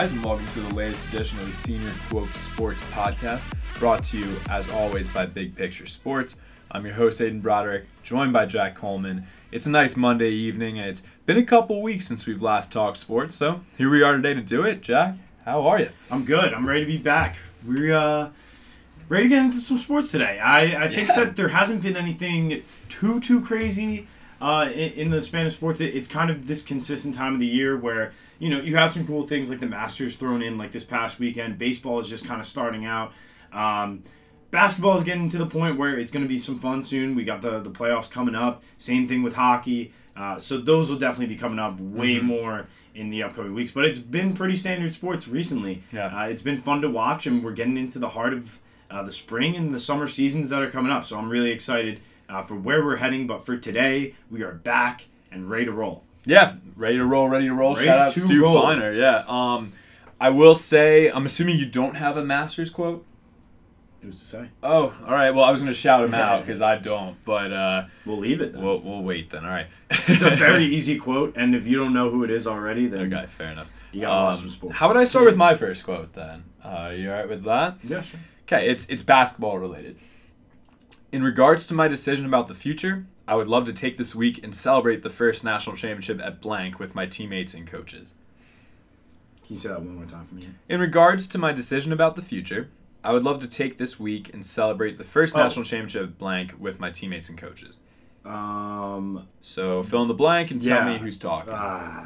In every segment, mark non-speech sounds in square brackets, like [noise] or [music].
Guys, and welcome to the latest edition of the Senior Quote Sports Podcast, brought to you, as always, by Big Picture Sports. I'm your host, Aiden Broderick, joined by Jack Coleman. It's a nice Monday evening, and it's been a couple weeks since we've last talked sports, so here we are today to do it. Jack, how are you? I'm good. I'm ready to be back. We're uh, ready to get into some sports today. I, I think Yeah. that there hasn't been anything too too crazy uh, in, in the Spanish sports. It, it's kind of this consistent time of the year where you know you have some cool things like the Masters thrown in like this past weekend. Baseball is just kind of starting out. Um, basketball is getting to the point where it's going to be some fun soon. We got the the playoffs coming up. Same thing with hockey. Uh, so those will definitely be coming up way Mhm. more in the upcoming weeks. But it's been pretty standard sports recently. Yeah. Uh, it's been fun to watch, and we're getting into the heart of uh, the spring and the summer seasons that are coming up. So I'm really excited uh, for where we're heading. But for today, we are back and ready to roll. Yeah, ready to roll, ready to roll. Ready Shout out to Stu roll. Feiner. Yeah. Um, I will say, I'm assuming you don't have a Masters quote. Who's to say? Oh, all right. Well, I was gonna shout him [laughs] out because I don't, but uh, We'll leave it. Then. we'll we'll wait then. All right. it's a [laughs] very easy quote, and if you don't know who it is already, then okay. Fair enough. you watch Um, some sports. How would I start with my first quote then? Uh, you all right with that? Yeah, sure. Okay, it's it's basketball related. In regards to my decision about the future, I would love to take this week and celebrate the first national championship at blank with my teammates and coaches. Can you say that one more time for me? In regards to my decision about the future, I would love to take this week and celebrate the first Oh. national championship at blank with my teammates and coaches. Um. So fill in the blank and tell Yeah. me who's talking. Uh,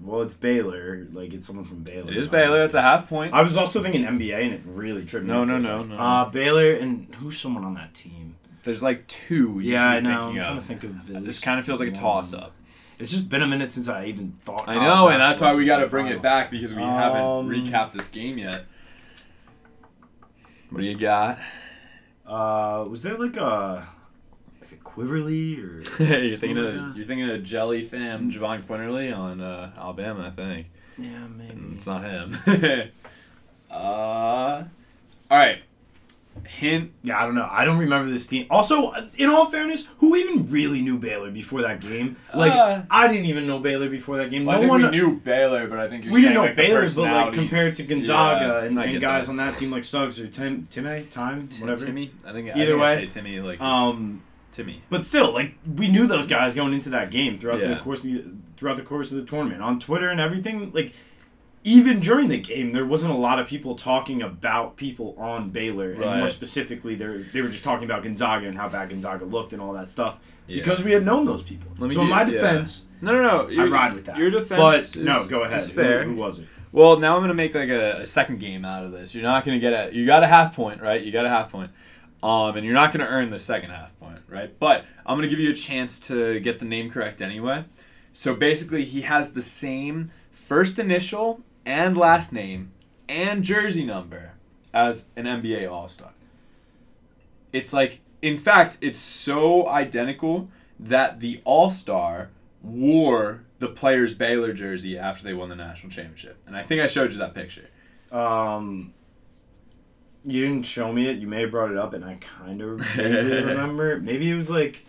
well, it's Baylor. Like it's someone from Baylor. it is Baylor. It's a half point. I was also thinking NBA, and it really tripped me. No, for no, no, no. Uh, Baylor and who's someone on that team? There's like two. You yeah, I know. I'm trying of. to think of This this. kind of feels like a toss up. It's just been a minute since I even thought. I know, and that's why we got to the bring it back because we haven't Um, recapped this game yet. What do you got? Uh, was there like a like a Quiverly or? [laughs] you're thinking of yeah. you're thinking of Jelly Fam Jahvon Quinerly on uh, Alabama, I think. yeah, And maybe. It's not him. [laughs] uh, all right. Hint. Yeah, I don't know. I don't remember this team. Also, in all fairness, who even really knew Baylor before that game? Like, Uh, I didn't even know Baylor before that game. Well, I no think one we knew Baylor, but I think you're we didn't know like, the Baylor, but like compared to. Gonzaga Yeah, and, and guys that. on that team like Suggs or Tim Timmy, Time, Tim- whatever. Timmy. I think. I Either think I way, say Timmy like Um, Timmy. but still, like we knew those guys going into that game throughout Yeah. the course of the, throughout the course of the tournament on Twitter and everything. Like even during the game, there wasn't a lot of people talking about people on Baylor, and more specifically, they they were just talking about Gonzaga and how bad Gonzaga looked and all that stuff Yeah. because we had known those people. Let me So in give- my yeah. defense, No, no, no. I your- ride with that. Your defense. but no, go ahead. is Who- Who, was it? Well, now I'm gonna make like a, a second game out of this. You're not gonna get a. You got a half point, right? You got a half point, um, and you're not gonna earn the second half point, right? But I'm gonna give you a chance to get the name correct anyway. So basically, he has the same first initial and last name and jersey number as an NBA All Star. It's like, in fact, it's so identical that the All Star wore the player's Baylor jersey after they won the national championship. And I think I showed you that picture. Um, you didn't show me it. You may have brought it up, and I kind of [laughs] remember. Maybe it was like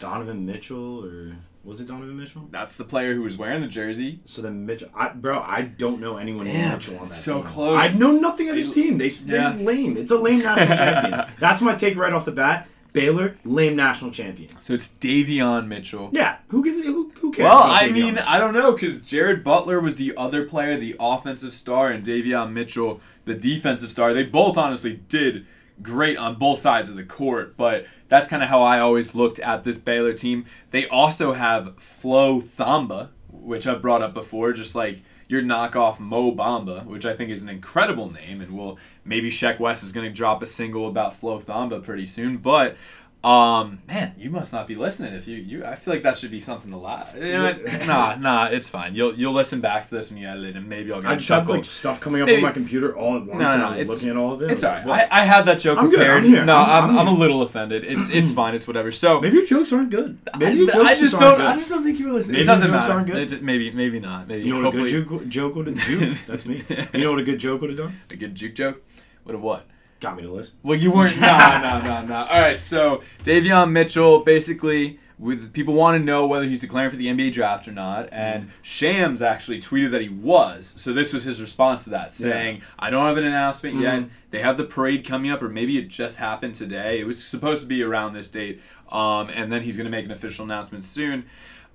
Donovan Mitchell, or was it Donovan Mitchell? That's the player who was wearing the jersey. So then Mitchell, I, bro, I don't know anyone Damn, Mitchell on that so team. close. I know nothing of this team. They they're Yeah. lame. It's a lame national [laughs] champion. That's my take right off the bat. Baylor, lame national champion. So it's Davion Mitchell. Yeah, who gives who, who cares? Well, I Davion mean, Mitchell? I don't know because Jared Butler was the other player, the offensive star, and Davion Mitchell, the defensive star. They both honestly did great on both sides of the court, but that's kind of how I always looked at this Baylor team. They also have Flo Thamba, which I've brought up before, just like your knockoff Mo Bamba, which I think is an incredible name, and will maybe Sheck Wes is going to drop a single about Flo Thamba pretty soon, but. Um, man, you must not be listening. If you, you, I feel like that should be something to laugh. You know nah, nah, it's fine. You'll, you'll listen back to this when you edit it, and maybe I'll get I just had like stuff coming up Maybe- on my computer all at once, No, and I was looking at all of it. It's I alright. like, I, I had that joke I'm good, prepared. I'm here, No, I'm- I'm, I'm, I'm a little offended. It's it's fine. It's whatever. So Maybe your jokes aren't good. Maybe I, your jokes I just aren't don't. good. I just don't think you were listening. Maybe it doesn't jokes matter. aren't good. It- maybe maybe not. Maybe You know what a good juke, joke would have juke? That's me. [laughs] You know what a good joke would have done? a good juke joke. Would have what? Got me to list. Well, you weren't. no, no, no, no. All right. So Davion Mitchell, basically, with people want to know whether he's declaring for the NBA draft or not. And Shams actually tweeted that he was. So this was his response to that, saying, "I don't have an announcement yet. Mhm. They have the parade coming up, or maybe it just happened today. It was supposed to be around this date, um, and then he's going to make an official announcement soon."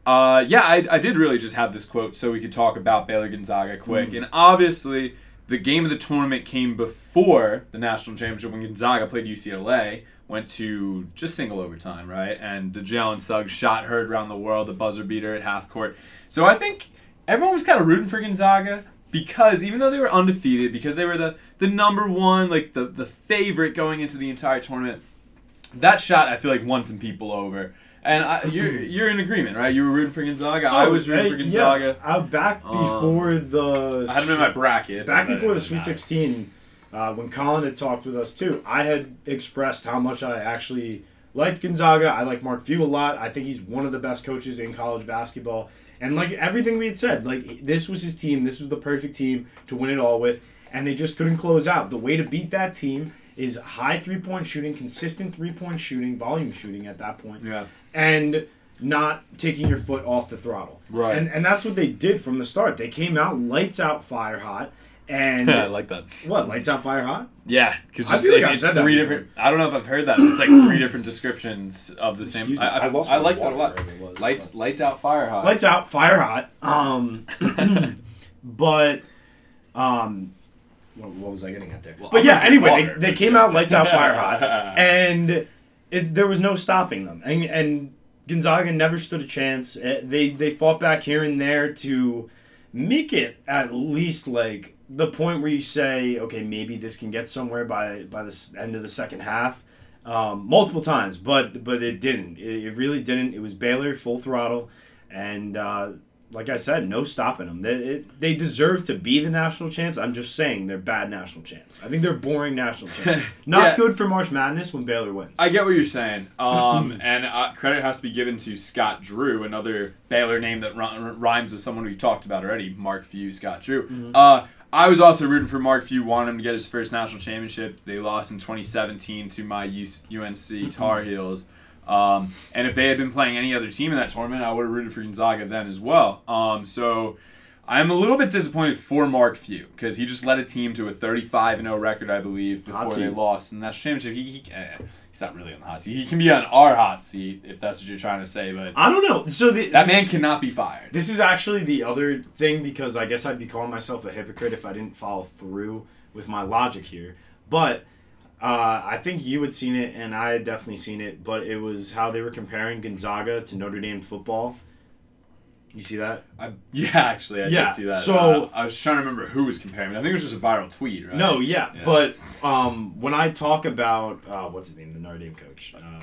Uh, yeah, I, I did really just have this quote so we could talk about Baylor Gonzaga quick. And obviously, the game of the tournament came before the national championship when Gonzaga played UCLA, went to just single overtime, right? And the Jalen Suggs shot heard around the world, the buzzer beater at half court. So I think everyone was kind of rooting for Gonzaga because even though they were undefeated, because they were the, the number one, like the, the favorite going into the entire tournament, that shot I feel like won some people over. And I, you're you're in agreement, right? You were rooting for Gonzaga. I was rooting for Oh, Gonzaga. Yeah, uh, back Um, before the I had them in my bracket. back before the Sweet 16, uh, when Colin had talked with us too, I had expressed how much I actually liked Gonzaga. I like Mark Few a lot. I think he's one of the best coaches in college basketball. And like everything we had said, like this was his team. This was the perfect team to win it all with, and they just couldn't close out. The way to beat that team is high three point shooting, consistent three point shooting, volume shooting at that point Yeah. And not taking your foot off the throttle. Right. And and that's what they did from the start. They came out lights out, fire hot, and [laughs] I like that. what lights out, fire hot? Yeah, because I feel like it's said that three different. I don't know if I've heard that. It's like three different descriptions of the same. Excuse me, I, I, I lost I like that a lot. was, Lights, but- lights out, fire hot. Lights out, fire hot. Um, [laughs] but um, what, what was I getting at there? Well, but I'm yeah, anyway, water, they, they came out lights out, fire hot, [laughs] and it, there was no stopping them. And and Gonzaga never stood a chance. Eh, They they fought back here and there to make it at least like the point where you say, okay, maybe this can get somewhere by by the end of the second half. Um, multiple times, but but it didn't. It, it really didn't. It was Baylor full throttle, and uh, like I said, no stopping them. They it, they deserve to be the national champs. I'm just saying they're bad national champs. I think they're boring national [laughs] champs. Not Yeah. good for March Madness when Baylor wins. I get what you're saying. Um, [laughs] and uh, credit has to be given to Scott Drew, another Baylor name that ri- rhymes with someone we've talked about already, Mark Few, Scott Drew. Mm-hmm. Uh, I was also rooting for Mark Few, wanted him to get his first national championship. They lost in 2017 to my Mm-hmm. UNC Tar Heels. Um, and if they had been playing any other team in that tournament, I would have rooted for Gonzaga then as well. Um, so I'm a little bit disappointed for Mark Few because he just led a team to a 35 0 record, I believe, before they lost in the national championship. He, he, eh, he's not really on the hot seat. He can be on our hot seat if that's what you're trying to say, but I don't know. So the, that man cannot be fired. This is actually the other thing because I guess I'd be calling myself a hypocrite if I didn't follow through with my logic here. But uh, I think you had seen it and I had definitely seen it, but it was how they were comparing Gonzaga to Notre Dame football. You see that? I, yeah, actually, I Yeah, did see that. so- Uh, I was trying to remember who was comparing. I think it was just a viral tweet, right? No, yeah, Yeah. but um, when I talk about uh, what's his name, the Notre Dame coach. Uh,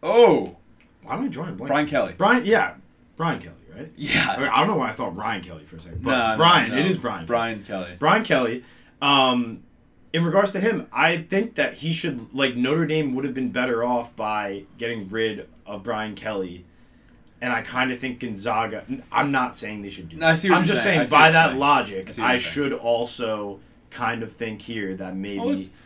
Oh, why am I drawing blank? Brian Kelly. Brian, yeah, Brian Kelly, right? I, [laughs] Yeah. mean, I don't know why I thought Ryan Kelly for a second, but No, no, Brian, no. it is Brian. Brian Kelly. Brian Kelly. Um, in regards to him, I think that he should like Notre Dame would have been better off by getting rid of Brian Kelly. And I kind of think Gonzaga. I'm not saying they should do. No, I that. see I'm just saying. Saying by that saying. logic, I I, should also kind of think here that maybe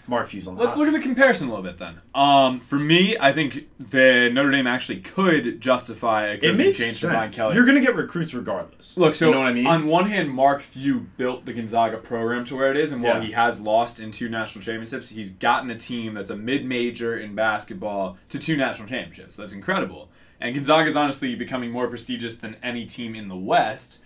Well, Few's on the Let's look at the comparison a little bit then. Um, for me, I think the Notre Dame actually could justify a coaching change to Brian sense. Kelly. You're gonna get recruits regardless. Look, so you know what I mean. on one hand, Mark Few built the Gonzaga program to where it is, and while Yeah. he has lost in two national championships, he's gotten a team that's a mid-major in basketball to two national championships. That's incredible. And Gonzaga is honestly becoming more prestigious than any team in the West,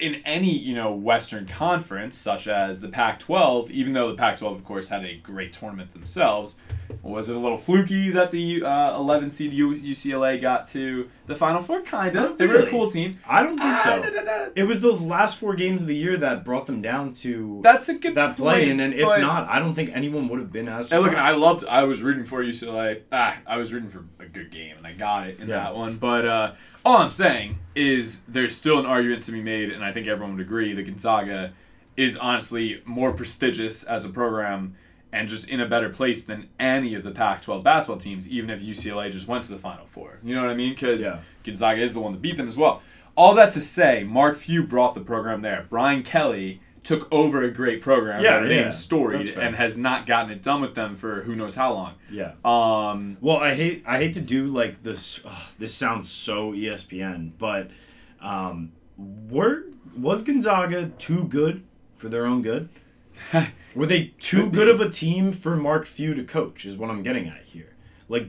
in any you know Western Conference, such as the Pac-12. Even though the Pac-12, of course, had a great tournament themselves, was it a little fluky that the uh, 11 seed UCLA got to the Final Four? Kind of. Not They were a cool team. I don't think Ah, so. da, da, da. It was those last four games of the year that brought them down to That's a good that play, point, and if but- not, I don't think anyone would have been as. Hey, look, I loved. I was rooting for UCLA. Ah, I was rooting for a good game, and I got it in Yeah. that one. But uh, all I'm saying is there's still an argument to be made, and I think everyone would agree that Gonzaga is honestly more prestigious as a program and just in a better place than any of the Pac-12 basketball teams, even if UCLA just went to the Final Four. You know what I mean? Because Yeah. Gonzaga is the one that beat them as well. All that to say, Mark Few brought the program there. Brian Kelly took over a great program Yeah, that yeah. storied and has not gotten it done with them for who knows how long. Yeah. Um, Well, I hate I hate to do like this. ugh, this sounds so ESPN, but um, were was Gonzaga too good for their own good? [laughs] Were they too good of a team for Mark Few to coach? Is what I'm getting at here. Like,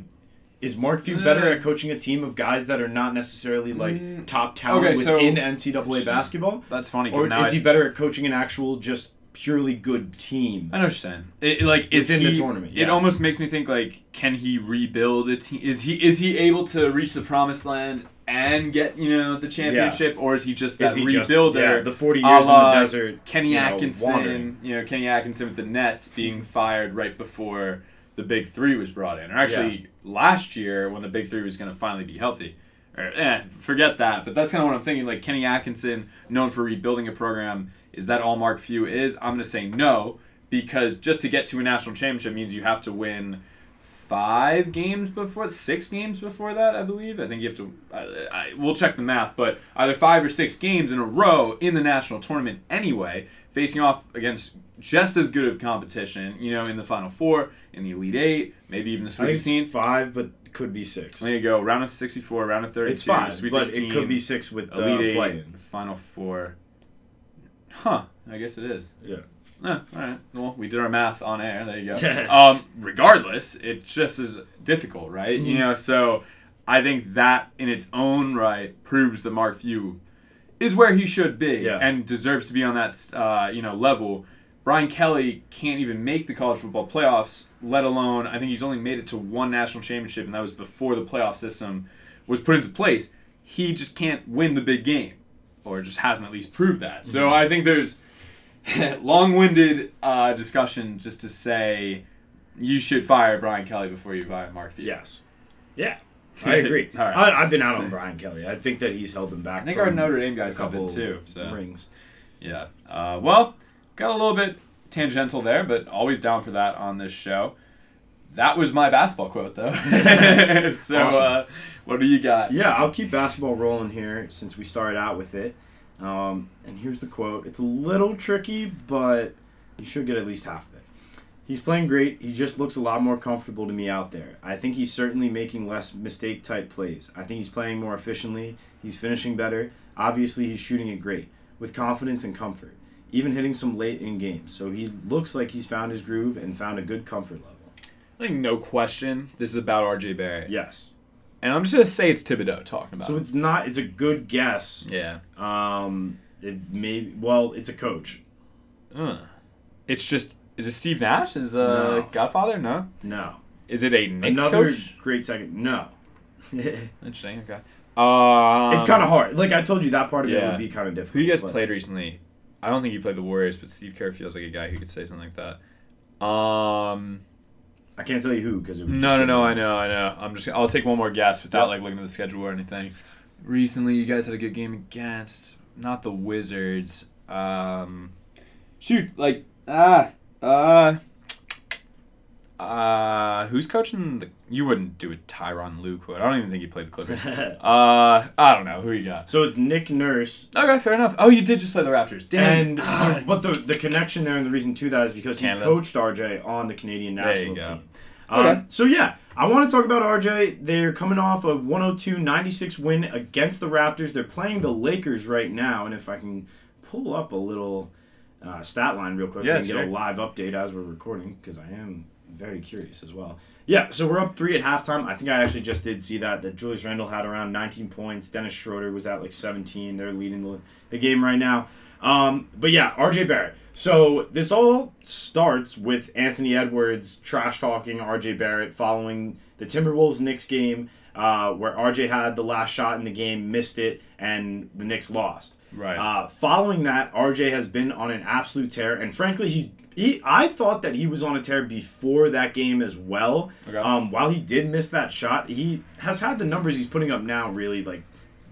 is Mark Few better at coaching a team of guys that are not necessarily like Mm, top talent okay, so- within NCAA basketball, that's funny because or now is I, he better at coaching an actual just purely good team? I know what you're saying. It, like is the he, tournament, It almost makes me think like, can he rebuild a team? Is he is he able to reach the promised land and get you know the championship, or is he just that he just yeah, the 40 a years in the desert? Kenny you Atkinson, wandering. you know Kenny Atkinson with the Nets being [laughs] fired right before the Big Three was brought in, or actually last year when the Big Three was going to finally be healthy. Or, eh, forget that. But that's kind of what I'm thinking. Like Kenny Atkinson, known for rebuilding a program, is that all Mark Few is? I'm going to say no because just to get to a national championship means you have to win five games before six games before that i believe i think you have to I, I, we'll check the math but either five or six games in a row in the national tournament anyway facing off against just as good of competition you know in the final four in the elite eight maybe even the sweet think 16 it's five, but could be six. there you go round of 64 round of 32 It's five, sweet but 16 it could be six with the elite eight play-in. final four huh i guess it is Yeah. Eh, all right. Well, we did our math on air. There you go. [laughs] um, regardless, it just is difficult, right? You Mhm. know, so I think that in its own right proves that Mark Few is where he should be Yeah. and deserves to be on that uh, you know level. Brian Kelly can't even make the college football playoffs, let alone I think he's only made it to one national championship, and that was before the playoff system was put into place. He just can't win the big game, or just hasn't at least proved that. So Mhm. I think there's [laughs] long-winded uh, discussion just to say you should fire Brian Kelly before you fire Mark Few. Yes. Yeah. [laughs] I agree. Right. I, I've been out on Brian Kelly. I think that he's held them back. I think our Notre Dame guys have couple been too. So rings. yeah. Uh, well, got a little bit tangential there, but always down for that on this show. That was my basketball quote, though. [laughs] so, Awesome. uh, what do you got? Yeah, I'll keep basketball rolling here since we started out with it. Um, and here's the quote. It's a little tricky, but you should get at least half of it. He's playing great. He just looks a lot more comfortable to me out there. I think he's certainly making less mistake type plays. I think he's playing more efficiently. He's finishing better. Obviously, he's shooting it great with confidence and comfort, even hitting some late in games. So he looks like he's found his groove and found a good comfort level. I think no question. This is about RJ Barrett, Yes. and I'm just gonna say it's Thibodeau talking about. So it. it's not. It's a good guess. yeah. Um, it may well, it's a coach. Uh, it's just. Is it Steve Nash? Is uh, No. Godfather? No. No, Is it a Knicks another coach? great second. No, [laughs] Interesting. Okay. Um, it's kind of hard. Like I told you, that part of it would be kind of difficult. Who you guys but- played recently? I don't think you played the Warriors, but Steve Kerr feels like a guy who could say something like that. Um. I can't tell you who because No, no, no. I know, I know. I'm just. I'll take one more guess without Yep. like looking at the schedule or anything. Recently, you guys had a good game against not the Wizards. Um. Shoot, like ah uh. Uh, who's coaching the? You wouldn't do a Tyronn Lue quote. I don't even think he played the Clippers. [laughs] Uh, I don't know who you got. so it's Nick Nurse, Okay, fair enough. Oh, you did just play the Raptors. Damn. and Ah, but the the connection there and the reason to that is because Canada. he coached RJ on the Canadian There you national go. team. Um, Okay. So yeah, I want to talk about RJ. They're coming off a 102-96 win against the Raptors. They're playing the Lakers right now, and if I can pull up a little uh, stat line real quick, Yeah, and get a live update as we're recording because I am very curious as well. Yeah, so we're up three at halftime. I think I actually just did see that that Julius Randle had around 19 points. Dennis Schroeder was at like 17. They're leading the, the game right now. Um, but yeah, RJ Barrett. So this all starts with Anthony Edwards trash talking RJ Barrett following the Timberwolves Knicks game, uh, where RJ had the last shot in the game, missed it, and the Knicks lost. right. Uh, following that, RJ has been on an absolute tear, and frankly, he's. He, I thought that he was on a tear before that game as well. Okay. Um, while he did miss that shot, he has had the numbers he's putting up now really like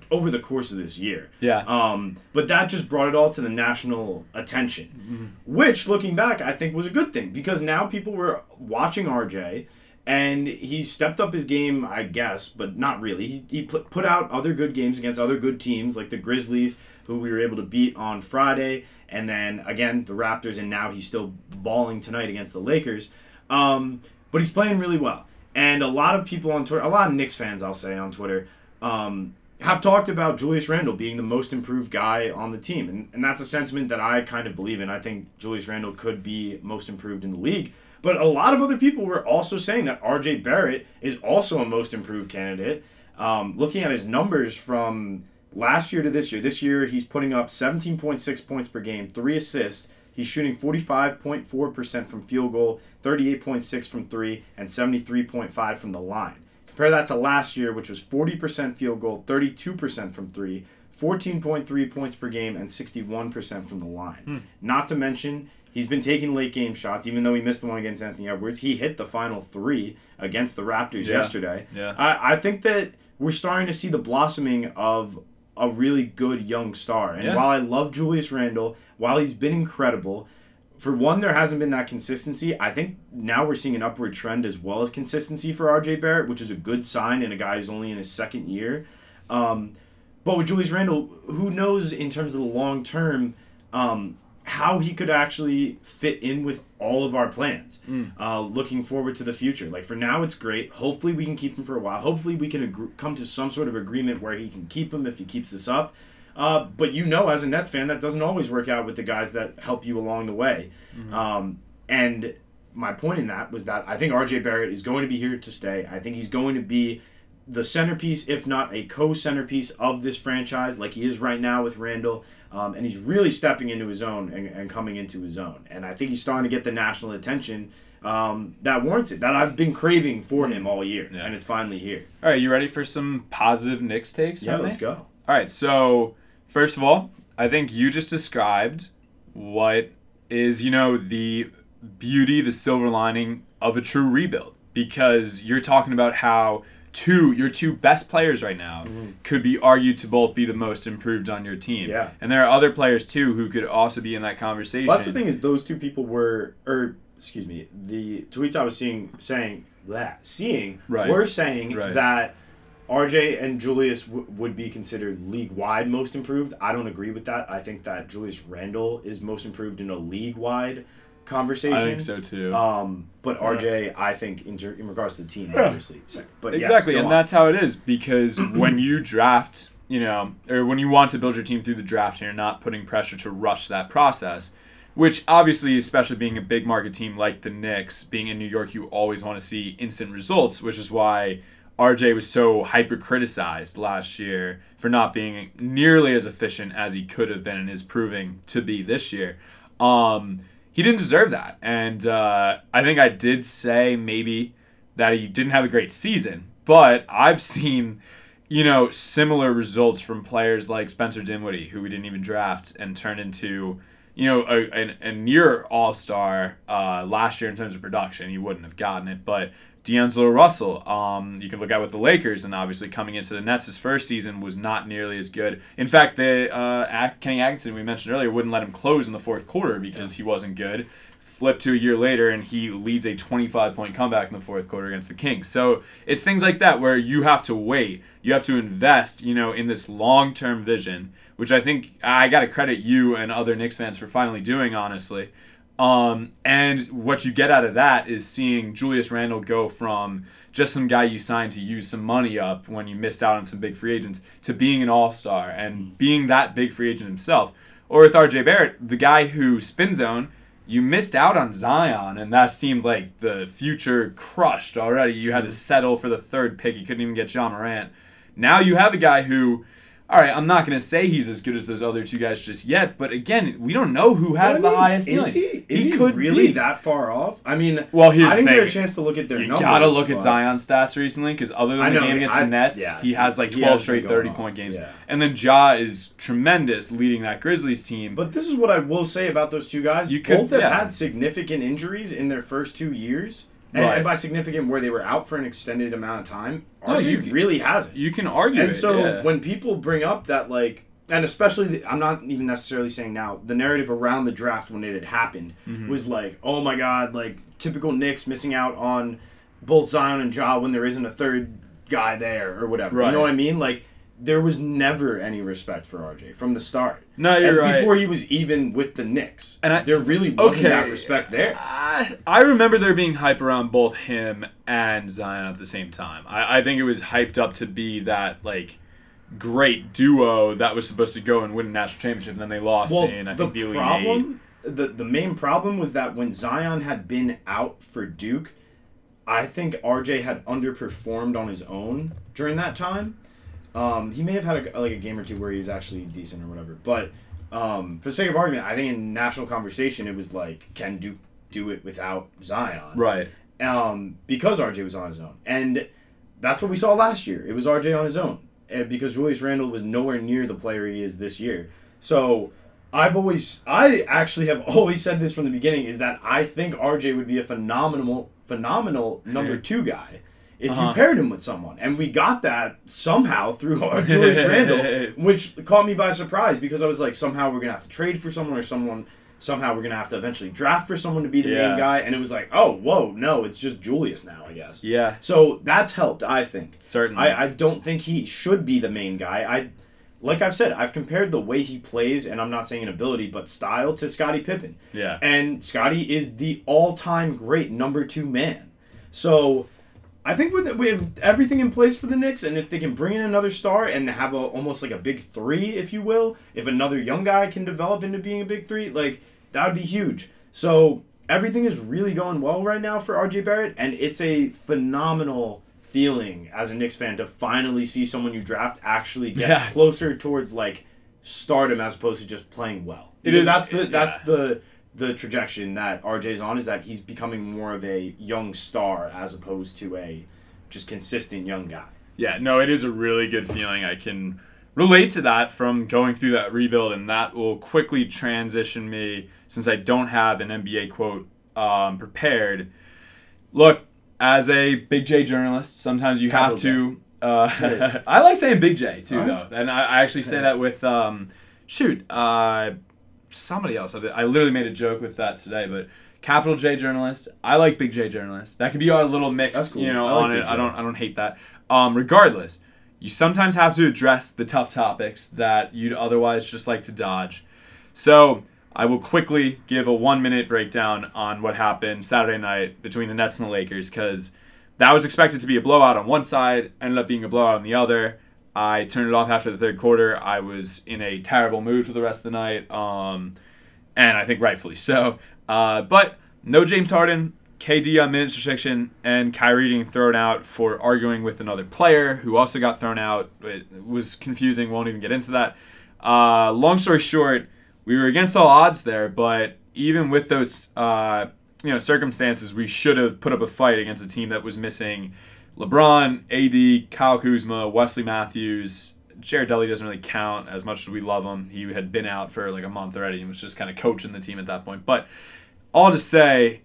over the course of this year. yeah. Um, but that just brought it all to the national attention, which, looking back, I think was a good thing because now people were watching RJ and he stepped up his game, I guess, but not really. He, he put, out other good games against other good teams like the Grizzlies, who we were able to beat on Friday, and then again the Raptors, and now he's still balling tonight against the Lakers. Um, but he's playing really well, and a lot of people on Twitter, a lot of Knicks fans, I'll say on Twitter, um, have talked about Julius Randle being the most improved guy on the team, and, and that's a sentiment that I kind of believe in. I think Julius Randle could be most improved in the league. But a lot of other people were also saying that RJ Barrett is also a most improved candidate. Um, looking at his numbers from last year to this year, this year he's putting up 17.6 points per game, three assists. He's shooting 45.4% from field goal, 38.6 from three, and 73.5 from the line. Compare that to last year, which was 40% field goal, 32% from three, 14.3 points per game, and 61% from the line. Hmm. Not to mention, he's been taking late game shots, even though he missed the one against Anthony Edwards. He hit the final three against the Raptors Yeah. yesterday. Yeah. I, I think that we're starting to see the blossoming of a really good young star. And Yeah. while I love Julius Randle, while he's been incredible, for one, there hasn't been that consistency. I think now we're seeing an upward trend as well as consistency for RJ Barrett, which is a good sign in a guy who's only in his second year. Um, but with Julius Randle, who knows in terms of the long term um, how he could actually fit in with all of our plans. Uh, looking forward to the future. Like for now, it's great. Hopefully, we can keep him for a while. Hopefully, we can agree- come to some sort of agreement where he can keep him if he keeps this up. Uh, but you know, as a Nets fan, that doesn't always work out with the guys that help you along the way. Um, and my point in that was that I think RJ Barrett is going to be here to stay. I think he's going to be the centerpiece, if not a co-centerpiece of this franchise, like he is right now with Randle. Um, and he's really stepping into his own and, and coming into his own. And I think he's starting to get the national attention um, that warrants it, that I've been craving for him all year, Yeah. and it's finally here. All right, you ready for some positive Knicks takes? Yeah, let's me? go. All right, so first of all, I think you just described what is, you know, the beauty, the silver lining of a true rebuild because you're talking about how two your two best players right now mm-hmm. could be argued to both be the most improved on your team. Yeah. And there are other players too who could also be in that conversation. Well, that's the thing is those two people were, or excuse me, the tweets I was seeing saying that seeing Right. were saying Right. that RJ and Julius w- would be considered league wide most improved. I don't agree with that. I think that Julius Randle is most improved in a league wide conversation. I think so too. Um, but RJ, I think in, in regards to the team, obviously. second. But exactly, go and on. that's how it is because [clears throat] when you draft, you know, or when you want to build your team through the draft, and you're not putting pressure to rush that process. Which obviously, especially being a big market team like the Knicks, being in New York, you always want to see instant results, which is why RJ was so hyper criticized last year for not being nearly as efficient as he could have been and is proving to be this year. Um, he didn't deserve that. And uh, I think I did say maybe that he didn't have a great season, but I've [laughs] seen, you know, similar results from players like Spencer Dinwiddie, who we didn't even draft and turned into, you know, a, a, a near all star uh, last year in terms of production. He wouldn't have gotten it, but D'Angelo Russell, um, you can look at with the Lakers, and obviously coming into the Nets, his first season was not nearly as good. In fact, the uh, Kenny Atkinson we mentioned earlier wouldn't let him close in the fourth quarter because he wasn't good. Flip to a year later, and he leads a 25 point comeback in the fourth quarter against the Kings. So it's things like that where you have to wait, you have to invest, you know, in this long term vision, which I think I got to credit you and other Knicks fans for finally doing, honestly. Um, and what you get out of that is seeing Julius Randle go from just some guy you signed to use some money up when you missed out on some big free agents to being an all star and being that big free agent himself. Or with RJ Barrett, the guy who spin zone, you missed out on Zion, and that seemed like the future crushed already. You had to settle for the third pick. You couldn't even get Ja Morant. Now you have a guy who, all right, I'm not going to say he's as good as those other two guys just yet, but again, we don't know who has I the highest ceiling. Is he, is he, really be. that far off? I mean, Well, here's I didn't get a chance to look at their You numbers. gotta look at Zion stats recently because other than I the know, game against I- the Nets, yeah, he has like 12 has straight 30 off, point games. yeah. And then Ja is tremendous leading that Grizzlies team. But this is what I will say about those two guys. You could- Both have yeah. had significant injuries in their first two years. And, Right. and by significant, where they were out for an extended amount of time. No, you- really hasn't. you can argue that. and it. so yeah. when people bring up that, like, and especially, the, I'm not even necessarily saying now, the narrative around the draft when it had happened Mm-hmm. was like, oh my God, like, typical Knicks missing out on both Zion and Ja when there isn't a third guy there or whatever. Right. You know what I mean? Like there was never any respect for RJ from the start. No, you're and right. Before he was even with the Knicks, And I- there really wasn't Okay. that respect there. I, I remember there being hype around both him and Zion at the same time. I, I think it was hyped up to be that like great duo that was supposed to go and win a national championship, and then they lost Well, in I the think the Eight. problem, the the main problem was that when Zion had been out for Duke, I think RJ had underperformed on his own during that time. Um, he may have had a, like a game or two where he was actually decent or whatever, but um, for the sake of argument, I think in national conversation it was like, can Duke do it without Zion? Right. um, because RJ was on his own. And that's what we saw last year. It was RJ on his own uh, because Julius Randle was nowhere near the player he is this year. So I've always, I actually have [laughs] always said this from the beginning is that I think RJ would be a phenomenal, phenomenal number [laughs] two guy. If Uh-huh. you paired him with someone, and we got that somehow through our [laughs] Julius [laughs] Randle, which caught me by surprise because I was like, somehow we're gonna have to trade for someone, or someone somehow we're gonna have to eventually draft for someone to be the Yeah. main guy, and it was like, oh, whoa, no, it's just Julius now, I guess. Yeah, So that's helped, I think. certainly. I, I don't think he should be the main guy. I, like I've said, I've compared the way he plays, and I'm not saying an ability, but style to Scottie Pippen, yeah. and Scottie is the all-time great number two man. So. I think with we have everything in place for the Knicks, and if they can bring in another star and have a almost like a big three, if you will, if another young guy can develop into being a big three, like that would be huge. So everything is really going well right now for RJ Barrett, and it's a phenomenal feeling as a Knicks fan to finally see someone you draft actually get Yeah. closer towards like stardom as opposed to just playing well. It Because is- that's the yeah. that's the the trajectory that RJ's on is that he's becoming more of a young star as opposed to a just consistent young guy. Yeah, no, it is a really good feeling. I can relate to that from going through that rebuild, and that will quickly transition me since I don't have an NBA quote um, prepared. Look, as a Big J journalist, sometimes you have to. Uh, [laughs] I like saying Big J too, though, and I, I actually say [laughs] that with um, shoot, uh, somebody else. I I literally made a joke with that today, but capital J journalist. I like Big J journalist. That could be our little mix, cool. you know, like on it. I don't, I don't hate that. Um, regardless, you sometimes have to address the tough topics that you'd otherwise just like to dodge. So I will quickly give a one minute breakdown on what happened Saturday night between the Nets and the Lakers because that was expected to be a blowout on one side, ended up being a blowout on the other. I turned it off after the third quarter. I was in a terrible mood for the rest of the night, um, and I think rightfully so. Uh, but no James Harden, KD on minutes restriction, and Kyrie getting thrown out for arguing with another player who also got thrown out. It was confusing. Won't even get into that. Uh, long story short, we were against all odds there, but even with those uh, you know circumstances, we should have put up a fight against a team that was missing LeBron, AD, Kyle Kuzma, Wesley Matthews. Jared Dudley doesn't really count as much as we love him. He had been out for like a month already and was just kind of coaching the team at that point. But all to say,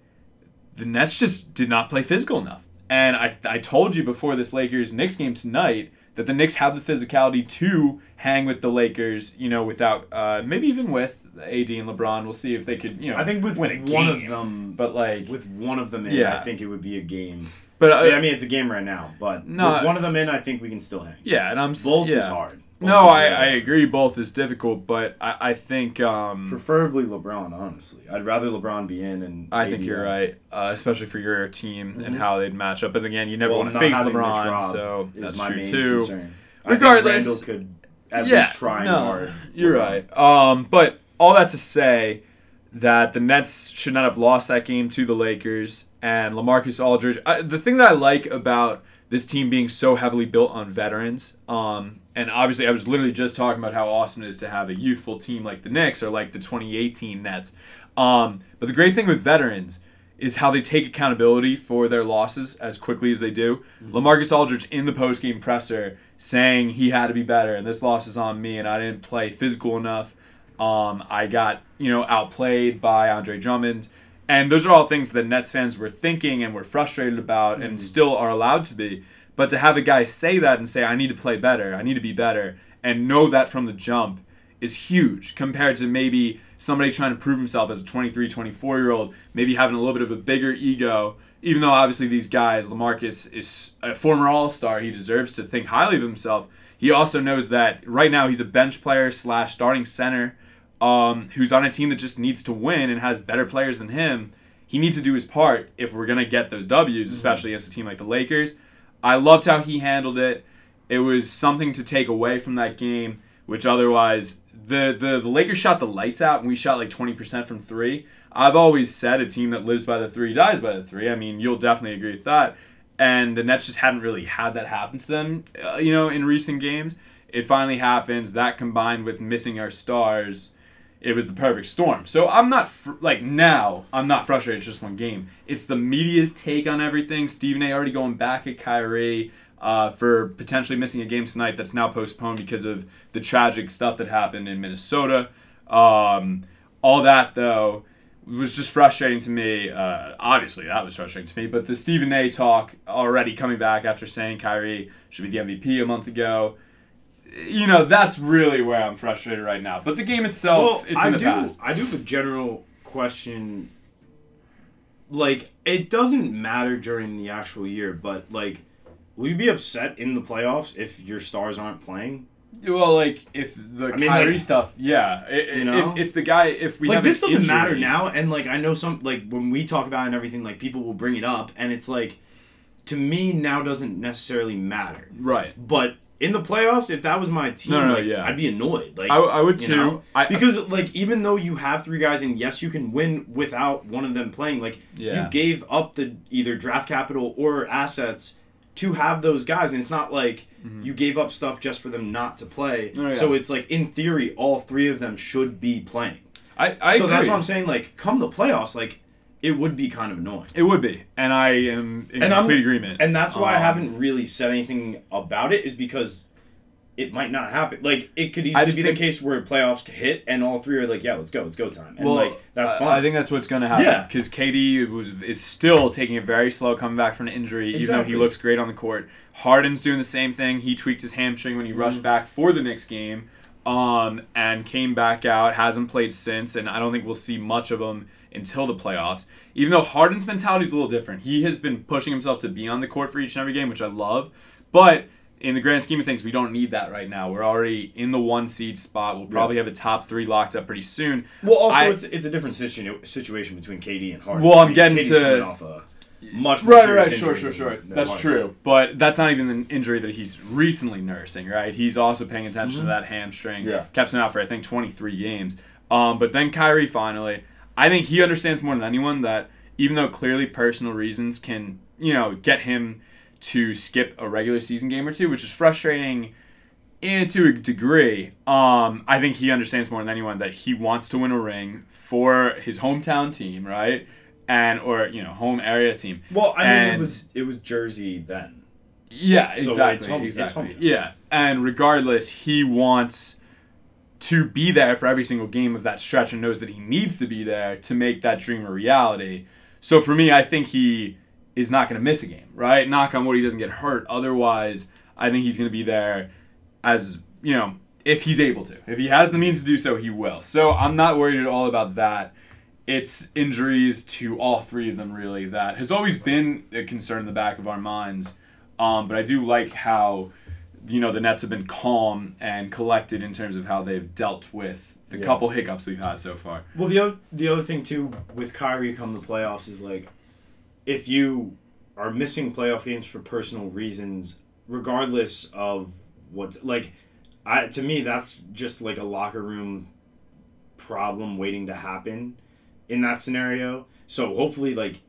the Nets just did not play physical enough. And I, I told you before this Lakers Knicks game tonight that the Knicks have the physicality to hang with the Lakers, you know, without uh, maybe even with AD and LeBron. We'll see if they could, you know, I think with one game. of them, But like, with one of them in, Yeah. I think it would be a game. But uh, I mean, it's a game right now, but No, with one of them in, I think we can still hang. yeah, and I'm Both yeah. is hard. Both No, I, I agree. Both is difficult, but I, I think um, Preferably LeBron, honestly. I'd rather LeBron be in and. I think you're out. right, uh, especially for your team and Mhm. how they'd match up. But again, you never Well, want to face LeBron, so that's my true main too. concern. I Regardless- Randle could at yeah, least try no, hard. You're right. Um, but all that to say that the Nets should not have lost that game to the Lakers and Lamarcus Aldridge. I, the thing that I like about this team being so heavily built on veterans, um, and obviously I was literally just talking about how awesome it is to have a youthful team like the Knicks or like the 2018 Nets. Um, but the great thing with veterans is how they take accountability for their losses as quickly as they do. Lamarcus Aldridge in the postgame presser saying he had to be better and this loss is on me and I didn't play physical enough. Um, I got you know outplayed by Andre Drummond, and those are all things that Nets fans were thinking and were frustrated about and still are allowed to be. But to have a guy say that and say I need to play better, I need to be better, and know that from the jump is huge compared to maybe somebody trying to prove himself as a 23, 24 year old, maybe having a little bit of a bigger ego even though obviously these guys, Lamarcus is a former All Star, he deserves to think highly of himself. He also knows that right now he's a bench player slash starting center um, who's on a team that just needs to win and has better players than him. He needs to do his part if we're gonna get those W's, especially against a team like the Lakers. I loved how he handled it. It was something to take away from that game, which otherwise the the, the Lakers shot the lights out and we shot like twenty percent from three. I've always said a team that lives by the three dies by the three. I mean, you'll definitely agree with that. And the Nets just hadn't really had that happen to them, uh, you know, in recent games. It finally happens. That combined with missing our stars, it was the perfect storm. So I'm not fr- like now. I'm not frustrated. It's just one game. It's the media's take on everything. Stephen A. already going back at Kyrie uh, for potentially missing a game tonight. That's now postponed because of the tragic stuff that happened in Minnesota. Um, all that though was just frustrating to me. Uh, obviously, that was frustrating to me. But the Stephen A. talk already coming back after saying Kyrie should be the MVP a month ago. You know, that's really where I'm frustrated right now. But the game itself, Well, it's I in the do. past. I do have a general question. Like, it doesn't matter during the actual year, but like, will you be upset in the playoffs if your stars aren't playing? Well, like if the I mean, Kyrie like- stuff, yeah. I- I- You know? if, if the guy, if we like have this doesn't matter now, and like I know some like when we talk about it and everything, like people will bring it up, and it's like, to me now doesn't necessarily matter. right? But in the playoffs, if that was my team, No, no, like, yeah. I'd be annoyed. Like I, I would too. know? I, because like even though you have three guys and yes you can win without one of them playing like Yeah. you gave up the either draft capital or assets to have those guys and it's not like you gave up stuff just for them not to play Mm-hmm. Oh, yeah. so it's like in theory all three of them should be playing I, I so that's what i'm saying like come the playoffs like it would be kind of annoying It would be, and I am in And I'm- complete agreement. and that's why i Um, haven't really said anything about it is because it might not happen. Like it could easily be think- the case where playoffs hit and all three are like, yeah, let's go, it's go time, and well, like that's I- fine. I think that's what's going to happen Yeah. because KD was is still taking it very slow coming back from an injury, even though he looks great on the court. Harden's doing the same thing. He tweaked his hamstring when he Mm-hmm. rushed back for the next game, um, and came back out. Hasn't played since, and I don't think we'll see much of him until the playoffs. Even though Harden's mentality is a little different, he has been pushing himself to be on the court for each and every game, which I love. But in the grand scheme of things, we don't need that right now. We're already in the one seed spot. We'll probably have a top three locked up pretty soon. well, also I- it's it's a different situ- situation between KD and Harden. Well, I'm I mean, getting KD's to- off a much Right, right, sure, sure, sure. That's Harden. true. But that's not even an injury that he's recently nursing, right? He's also paying attention to that hamstring. Mm-hmm. Yeah. Kept him out for, I think, 23 games. Um, but then Kyrie finally, I think he understands more than anyone that even though clearly personal reasons can, you know, get him to skip a regular season game or two, which is frustrating and to a degree, um, I think he understands more than anyone that he wants to win a ring for his hometown team, right? And or you know home area team. Well, I mean, it was it was Jersey then. Yeah, So exactly. it's home- it's exactly. Yeah, and regardless, he wants to be there for every single game of that stretch and knows that he needs to be there to make that dream a reality. So for me, I think he is not going to miss a game, right? Knock on wood, he doesn't get hurt. Otherwise, I think he's going to be there as, you know, if he's able to. If he has the means to do so, he will. So I'm not worried at all about that. It's injuries to all three of them, really, that has always been a concern in the back of our minds. Um, but I do like how, you know, the Nets have been calm and collected in terms of how they've dealt with the Yeah. couple hiccups we've had so far. Well, the other the other thing too with Kyrie come the playoffs is like, if you are missing playoff games for personal reasons, regardless of what like, I to me that's just like a locker room problem waiting to happen in that scenario. So hopefully, like,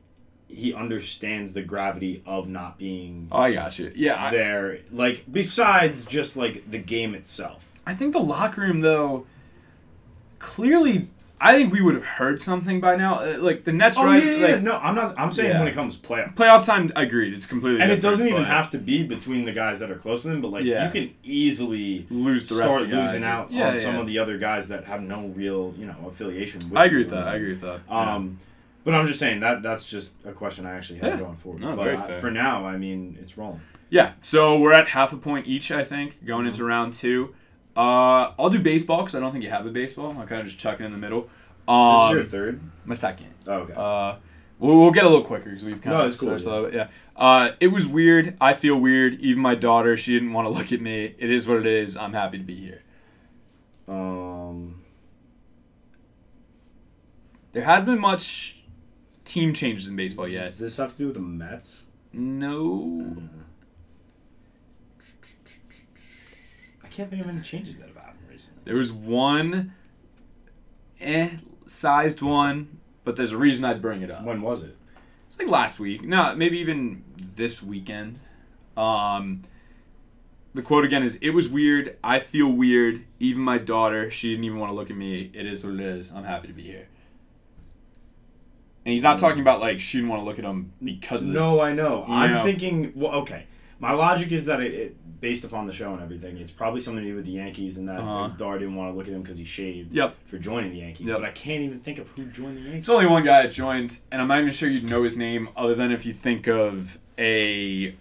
he understands the gravity of not being Oh, I got you. Yeah, I, there. Like, besides just like the game itself. I think the locker room, though, clearly, I think we would have heard something by now. Uh, Like the Nets, Oh right? yeah, yeah, yeah. like, No, I'm not. I'm saying Yeah. when it comes playoff. Playoff time, agreed. It's completely And it doesn't even have to be between the guys that are close to them, but like Yeah. you can easily lose the rest start of the losing out yeah, on some of the other guys that have no real, you know, affiliation with I agree with that. I agree with that. Um, but I'm just saying that that's just a question I actually have Yeah. going forward. No, but very I- for now, I mean, it's rolling. Yeah, so we're at half a point each, I think, going Mm-hmm. into round two. Uh, I'll do baseball because I don't think you have a baseball. I'll kind of just chuck it in the middle. this Um, is your third. my second. Oh, okay. Uh, We'll, we'll get a little quicker because we've kind No, of it's cool, slow, yeah. Uh, it was weird. I feel weird. Even my daughter, she didn't want to look at me. It is what it is. I'm happy to be here. Um, There hasn't been much team changes in baseball yet. Does this have to do with the Mets? No. I can't think of any changes that have happened recently. There was one, eh, sized one, but there's a reason I'd bring it up. When was it? It's like last week. No, maybe even this weekend. Um, the quote again is It was weird. I feel weird. Even my daughter, she didn't even want to look at me. It is what it is. I'm happy to be here. And he's not talking about like she didn't want to look at him because of the. No, I know. I'm Yeah. thinking. Well, okay. My logic is that it, it, based upon the show and everything, it's probably something to do with the Yankees and that Uh-huh. his daughter didn't want to look at him because he shaved Yep. for joining the Yankees. Yep. But I can't even think of who joined the Yankees. There's only one guy that joined, and I'm not even sure you'd know his name other than if you think of a,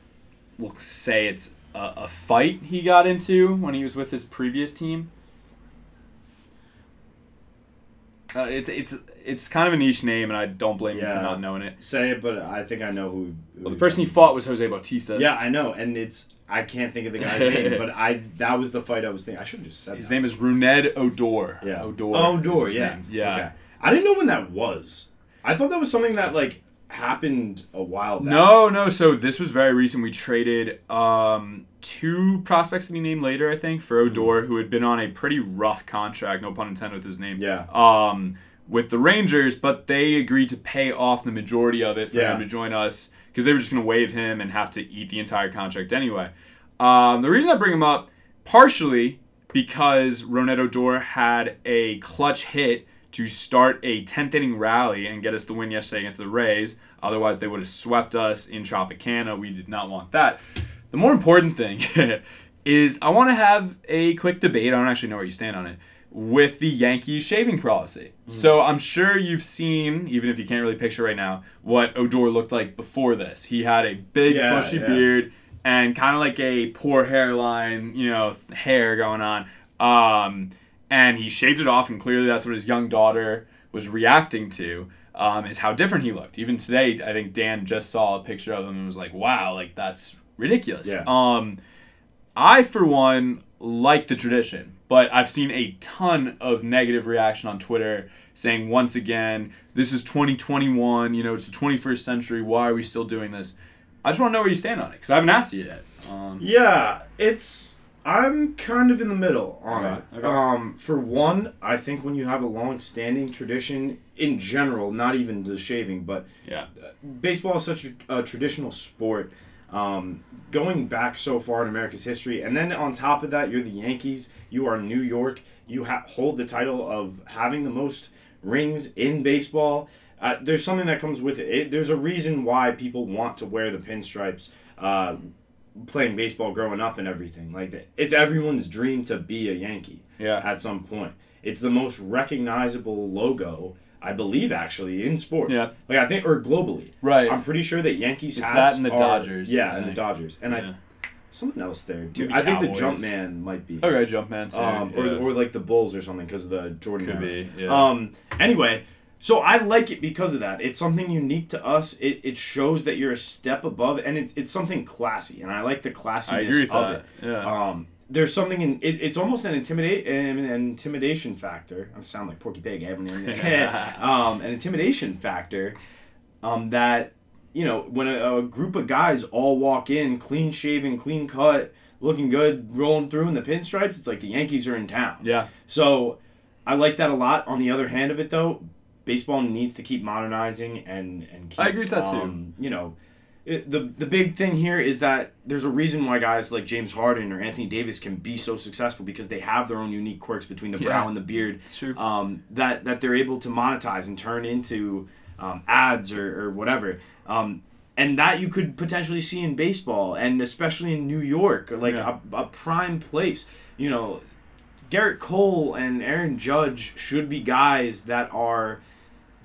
we'll say it's a, a fight he got into when he was with his previous team. Uh, it's it's it's kind of a niche name, and I don't blame you Yeah. for not knowing it. Say it, but I think I know who. who Well, the person he fought was Jose Bautista. Yeah, I know, and it's I can't think of the guy's name, [laughs] but I that was the fight I was thinking. I should have just said His that. name is Rougned Odor. Yeah. Odor. Oh, is Odor. his Yeah. name. Yeah. Okay. I didn't know when that was. I thought that was something that like happened a while back. No, no. So this was very recent. We traded um, two prospects to be named later, I think, for Odor, who had been on a pretty rough contract, no pun intended with his name. Yeah. Um, with the Rangers, but they agreed to pay off the majority of it for Yeah. him to join us because they were just going to waive him and have to eat the entire contract anyway. Um, the reason I bring him up, partially because Rougned Odor had a clutch hit to start a 10th inning rally and get us the win yesterday against the Rays. Otherwise, they would have swept us in Tropicana. We did not want that. The more important thing [laughs] is I want to have a quick debate. I don't actually know where you stand on it with the Yankees shaving policy. Mm-hmm. So I'm sure you've seen, even if you can't really picture right now, what Odor looked like before this. He had a big Yeah, bushy yeah. beard and kind of like a poor hairline, you know, hair going on. Um, and he shaved it off, and clearly that's what his young daughter was reacting to. Um, is how different he looked. Even today, I think Dan just saw a picture of him and was like, "Wow, like that's ridiculous." Yeah. Um, I, for one, like the tradition, but I've seen a ton of negative reaction on Twitter saying, once again, this is 2021, you know, it's the 21st century, why are we still doing this? I just want to know where you stand on it, because I haven't asked you yet. Um, Yeah, it's I'm kind of in the middle on Okay, it. okay. Um, for one, I think when you have a long-standing tradition in general, not even the shaving, but yeah. baseball is such a, a traditional sport. Um, going back so far in America's history, and then on top of that, you're the Yankees. You are New York. You ha- hold the title of having the most rings in baseball. Uh, there's something that comes with it. it. There's a reason why people want to wear the pinstripes. Uh, playing baseball growing up and everything like that it's everyone's dream to be a yankee Yeah. at some point it's the most recognizable logo i believe actually in sports Yeah. like i think or globally Right. I'm pretty sure that Yankees It's that and the are- Dodgers, Yeah, and the. Dodgers, and yeah. I something else there too. Maybe I think the Cowboys. Jumpman might be. Okay, Jumpman too. Um, or, yeah. or like the Bulls or something because of the Jordan. Could era. be, yeah. Um. Anyway, so I like it because of that. It's something unique to us. It, it shows that you're a step above, and it's it's something classy, and I like the classiness I of that. it. Yeah. Um, there's something in it, it's almost an intimidate an, intimidation factor. I sound like Porky Pig. [laughs] [laughs] um, an intimidation factor. Um, that you know when a, a group of guys all walk in clean shaven, clean cut, looking good, rolling through in the pinstripes, it's like the Yankees are in town. yeah. So I like that a lot. On the other hand of it, though, baseball needs to keep modernizing and and keep, I agree with that, too. um, You know, it, the the big thing here is that there's a reason why guys like James Harden or Anthony Davis can be so successful because they have their own unique quirks between the brow Yeah. and the beard. True. Um, that that they're able to monetize and turn into um, ads or, or whatever. Um, and that you could potentially see in baseball, and especially in New York, like Yeah. a, a prime place. You know, Gerrit Cole and Aaron Judge should be guys that are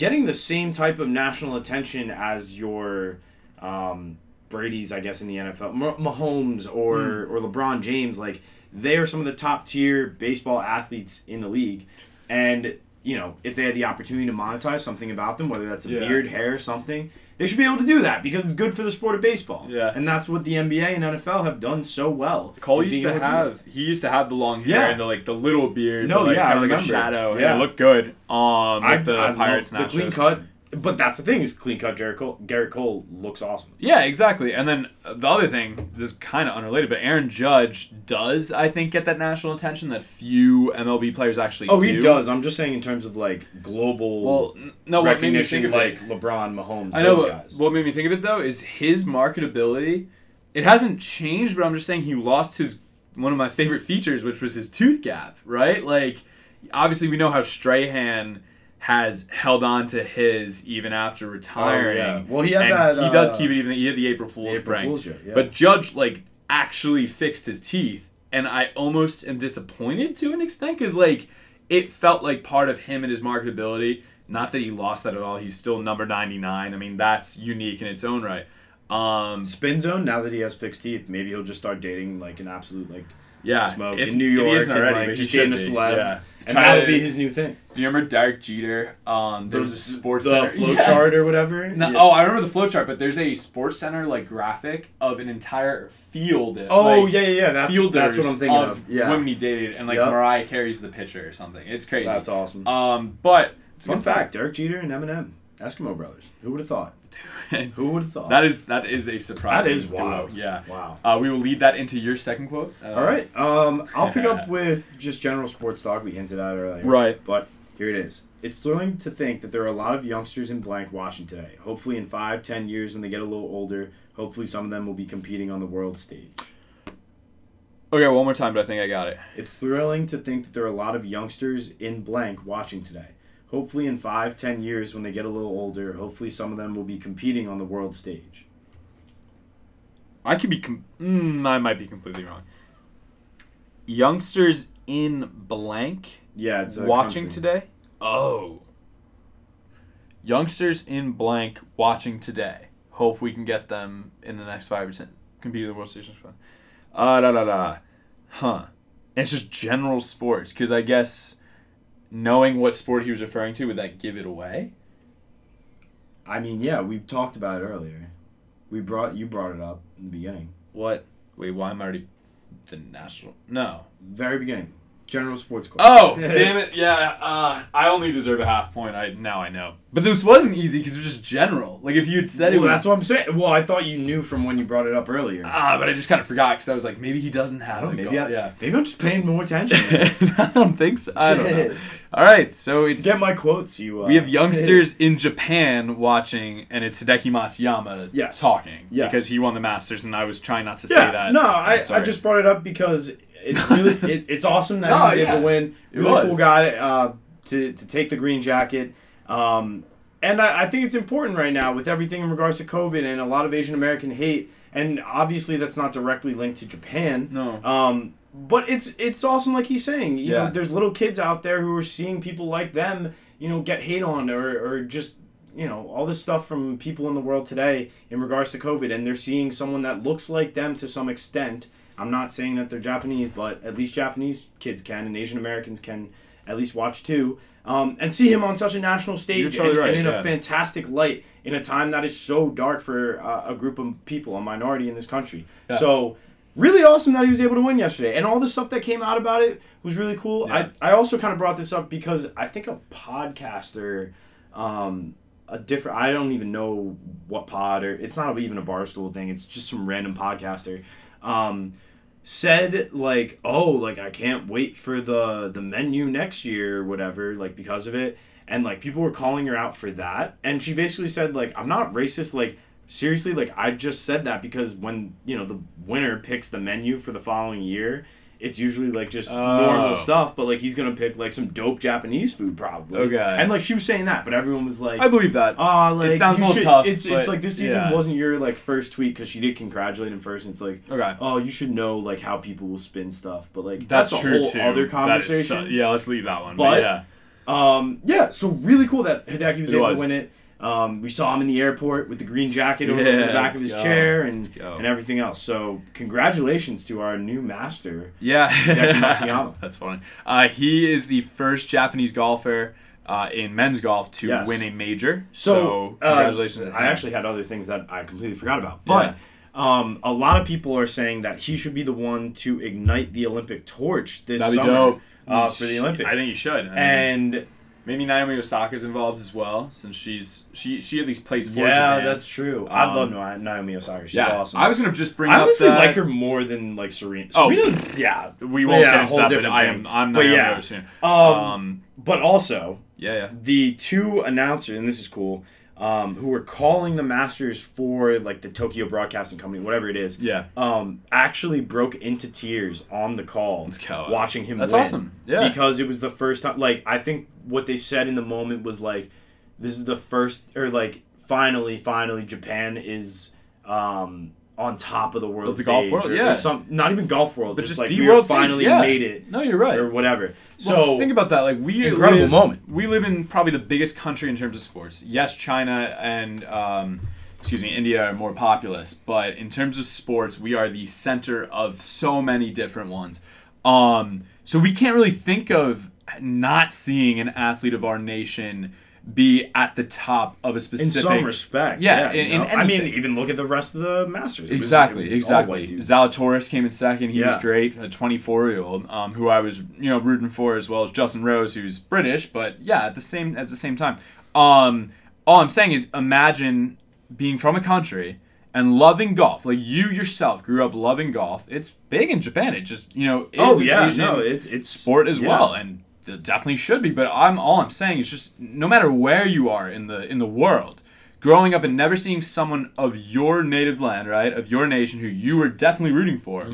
getting the same type of national attention as your um, Brady's, I guess, in the NFL, Mah- Mahomes or or LeBron James. Like they are some of the top tier baseball athletes in the league, and you know, if they had the opportunity to monetize something about them, whether that's a Yeah. beard, hair, something, they should be able to do that because it's good for the sport of baseball. Yeah. And that's what the NBA and NFL have done so well. Cole used to have he used to have the long hair Yeah. and the like the little beard, No, like, yeah, kind of like a shadow, Yeah. it looked good. Um, I, the I Pirates the clean cut. But that's the thing is clean cut. Gerrit Cole, Gerrit Cole looks awesome. Yeah, exactly. And then the other thing, this is kind of unrelated, but Aaron Judge does, I think, get that national attention that few MLB players actually Oh, do. he does. I'm just saying in terms of like global Well, n- no, what made me recognition, think of like LeBron, Mahomes, I know, those guys. what made me think of it though is his marketability. It hasn't changed, but I'm just saying he lost his one of my favorite features, which was his tooth gap. Right, like obviously we know how Strahan has held on to his even after retiring. Oh, yeah. Well, he had that, he does uh, keep it even. He had the April Fool's April prank. Fool's yeah. But Judge like actually fixed his teeth, and I almost am disappointed to an extent because like it felt like part of him and his marketability. Not that he lost that at all. He's still number ninety nine. I mean that's unique in its own right. Um, Spin Zone. Now that he has fixed teeth, maybe he'll just start dating like an absolute like yeah, smoke if- in New if he York isn't and like but he just should dating a be, celeb. Yeah. And that'll to- be his new thing. Do you remember Derek Jeter? Um, there was a sports the center. flow Yeah. chart or whatever. No, Yeah. Oh, I remember the flowchart, but there's a sports center like graphic of an entire field. Oh like, yeah, yeah, yeah. That's fielders that's what I'm thinking of, of. Yeah, women he dated, and like Yep. Mariah Carey's the pitcher or something. It's crazy. that's awesome. um, but it's Fun fact: Derek Jeter and Eminem, Eskimo brothers. Who would have thought? Who would have thought? that is that is a surprise. That is wild. Yeah. wow. Uh, we will lead that into your second quote. Uh, All right. Um, I'll pick up [laughs] with just general sports talk. We hinted at earlier. Right. But here it is. It's thrilling to think that there are a lot of youngsters in blank watching today. Hopefully, in five, ten years, when they get a little older, hopefully some of them will be competing on the world stage. Okay, one more time, but I think I got it. It's thrilling to think that there are a lot of youngsters in blank watching today. Hopefully, in five, ten years, when they get a little older, hopefully some of them will be competing on the world stage. I could be. Com- mm, I might be completely wrong. Youngsters in blank Yeah, it's watching country. today. Oh. Youngsters in blank watching today. Hope we can get them in the next five or ten. Compete at the World Station Fun. Uh, da da da. Huh. And it's just general sports because I guess knowing what sport he was referring to would that give it away? I mean, yeah, we talked about it earlier. We brought you brought it up in the beginning, What? Wait, why am I already the national? No. very beginning. General sports. Quote. Oh, [laughs] damn it! Yeah, uh, I only deserve a half point. I now I know, but this wasn't easy because it was just general. Like if you had said it was, that's what I'm saying. Well, I thought you knew from when you brought it up earlier. ah, but I just kind of forgot because I was like, maybe he doesn't have Oh, it. maybe, I, yeah. maybe I'm just paying more attention. [laughs] I don't think so. I don't know. [laughs] All right, so it's Get my quotes, you. Uh, we have youngsters in Japan watching, and it's Hideki Matsuyama Yes. talking Yes. because he won the Masters, and I was trying not to Yeah, say that. no, I'm I, I just brought it up because it's really [laughs] it, it's awesome that No, he was yeah. able to win. Really was. cool guy uh, to to take the green jacket. Um, and I, I think it's important right now with everything in regards to COVID and a lot of Asian American hate. And obviously, that's not directly linked to Japan. no. Um, but it's it's awesome, like he's saying. You Yeah. know, there's little kids out there who are seeing people like them, you know, get hate on or or just you know all this stuff from people in the world today in regards to COVID, and they're seeing someone that looks like them to some extent. I'm not saying that they're Japanese, but at least Japanese kids can, and Asian Americans can at least watch too. Um, and see him on such a national stage totally and, right, and in yeah. a fantastic light in a time that is so dark for uh, a group of people, a minority in this country. Yeah. So really awesome that he was able to win yesterday, and all the stuff that came out about it was really cool. Yeah. I I also kind of brought this up because I think a podcaster, um, a different I don't even know what pod or it's not even a barstool thing. It's just some random podcaster. Um, said like oh like i can't wait for the the menu next year or whatever like because of it. And like people were calling her out for that. And she basically said like i'm not racist like seriously like i just said that because when you know the winner picks the menu for the following year it's usually like just Oh. normal stuff but like he's gonna pick like some dope japanese food probably Okay. and like she was saying that but everyone was like I believe that. Oh, like it sounds a little should- tough, It's, but it's like this even wasn't your like first tweet because she did congratulate him first, and it's like, Okay. oh, you should know like how people will spin stuff, but like That's, that's, a true whole too. other conversation. so- yeah, let's leave that one. But- yeah, Um, yeah, so really cool that Hideki was It able was. to win it. Um, we saw him in the airport with the green jacket over Yeah, the back of his go. chair and and everything else. So congratulations to our new master. Yeah, [laughs] that's funny. Uh, he is the first Japanese golfer uh, in men's golf to Yes. win a major. So, So, uh, congratulations. to I actually had other things that I completely forgot about, but um, a lot of people are saying that he should be the one to ignite the Olympic torch this That'd summer uh, for the Olympics. I think you should. I mean, and maybe Naomi Osaka's involved as well, since she's she she at least plays for yeah, Japan. that's true. I Um, love Naomi Osaka. She's yeah. awesome. I was gonna just bring I up honestly that- like her more than like Serena. Oh. Serena, yeah. We won't Yeah, get into whole that, but different I thing. am I'm But Naomi yeah. Osaka. Um, Um, but also yeah, yeah. the two announcers, and this is cool, um, who were calling the Masters for like the Tokyo Broadcasting Company, whatever it is. Yeah. um, actually broke into tears on the call watching him That's win. awesome. Yeah. Because it was the first time like I think what they said in the moment was like this is the first or like finally finally Japan is um on top of the world the golf world, or- or yeah. some not even golf world But just, just like the we world stage, finally yeah. made it No, you're right. or whatever so Well, think about that. Like we Incredible live, moment. We live in probably the biggest country in terms of sports. Yes, China and um, excuse me, India are more populous, but in terms of sports, we are the center of so many different ones. Um, so we can't really think of not seeing an athlete of our nation be at the top of a in specific. some respect Yeah, you in- in know? I mean even look at the rest of the Masters It Exactly, was exactly. Zalatoris came in second. He was great, a 24 year old, um, who I was you know rooting for as well as Justin Rose, who's British, but yeah, at the same at the same time. Um, all I'm saying is, imagine being from a country and loving golf. Like you yourself grew up loving golf. It's big in Japan. It just you know is oh yeah Asian no it, it's sport as yeah. well, and it definitely should be. But I'm all I'm saying is just no matter where you are in the in the world, growing up and never seeing someone of your native land, right, of your nation, who you were definitely rooting for,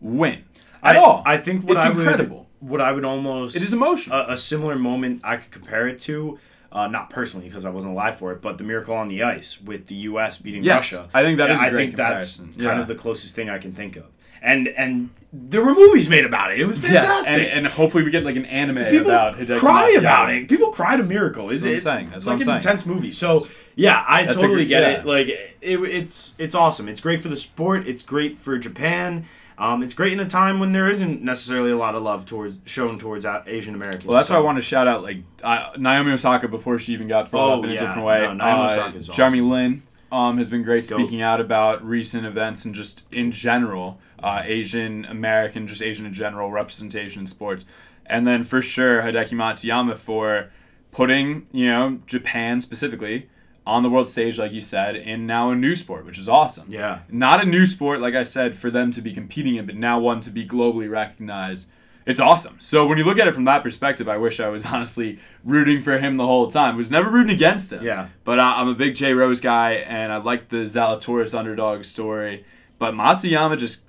win at I, all. I think what it's I would- incredible. what I would almost It is emotional. a, a similar moment I could compare it to, uh, not personally because I wasn't alive for it, but the Miracle on the Ice with the U.S. beating Yes, Russia. I think that is a I think that's comparison. kind Yeah. of the closest thing I can think of. And and there were movies made about it. It was fantastic. Yeah, and, and hopefully we get like an anime People about Hideki cry Matsuyama. about it. People cried a miracle. It's, what I'm it's saying. That's like I'm an saying. intense movie. So yeah, I That's totally get yeah. it. Like it, it's it's awesome. It's great for the sport. It's great for Japan. Um, it's great in a time when there isn't necessarily a lot of love towards shown towards Asian Americans. Well, that's So- why I want to shout out like uh, Naomi Osaka before she even got brought Oh, up in a yeah. different way. No, Naomi uh, Osaka's Jeremy awesome. Lin um, has been great Goat. speaking out about recent events and just in general uh, Asian American, just Asian in general representation in sports. And then for sure Hideki Matsuyama for putting you know Japan specifically on the world stage, like you said, in now a new sport, which is awesome. Yeah. Not a new sport, like I said, for them to be competing in, but now one to be globally recognized. It's awesome. So when you look at it from that perspective, I wish I was [laughs] honestly rooting for him the whole time. Was never rooting against him. Yeah. But I, I'm a big J Rose guy, and I like the Zalatoris underdog story. But Matsuyama just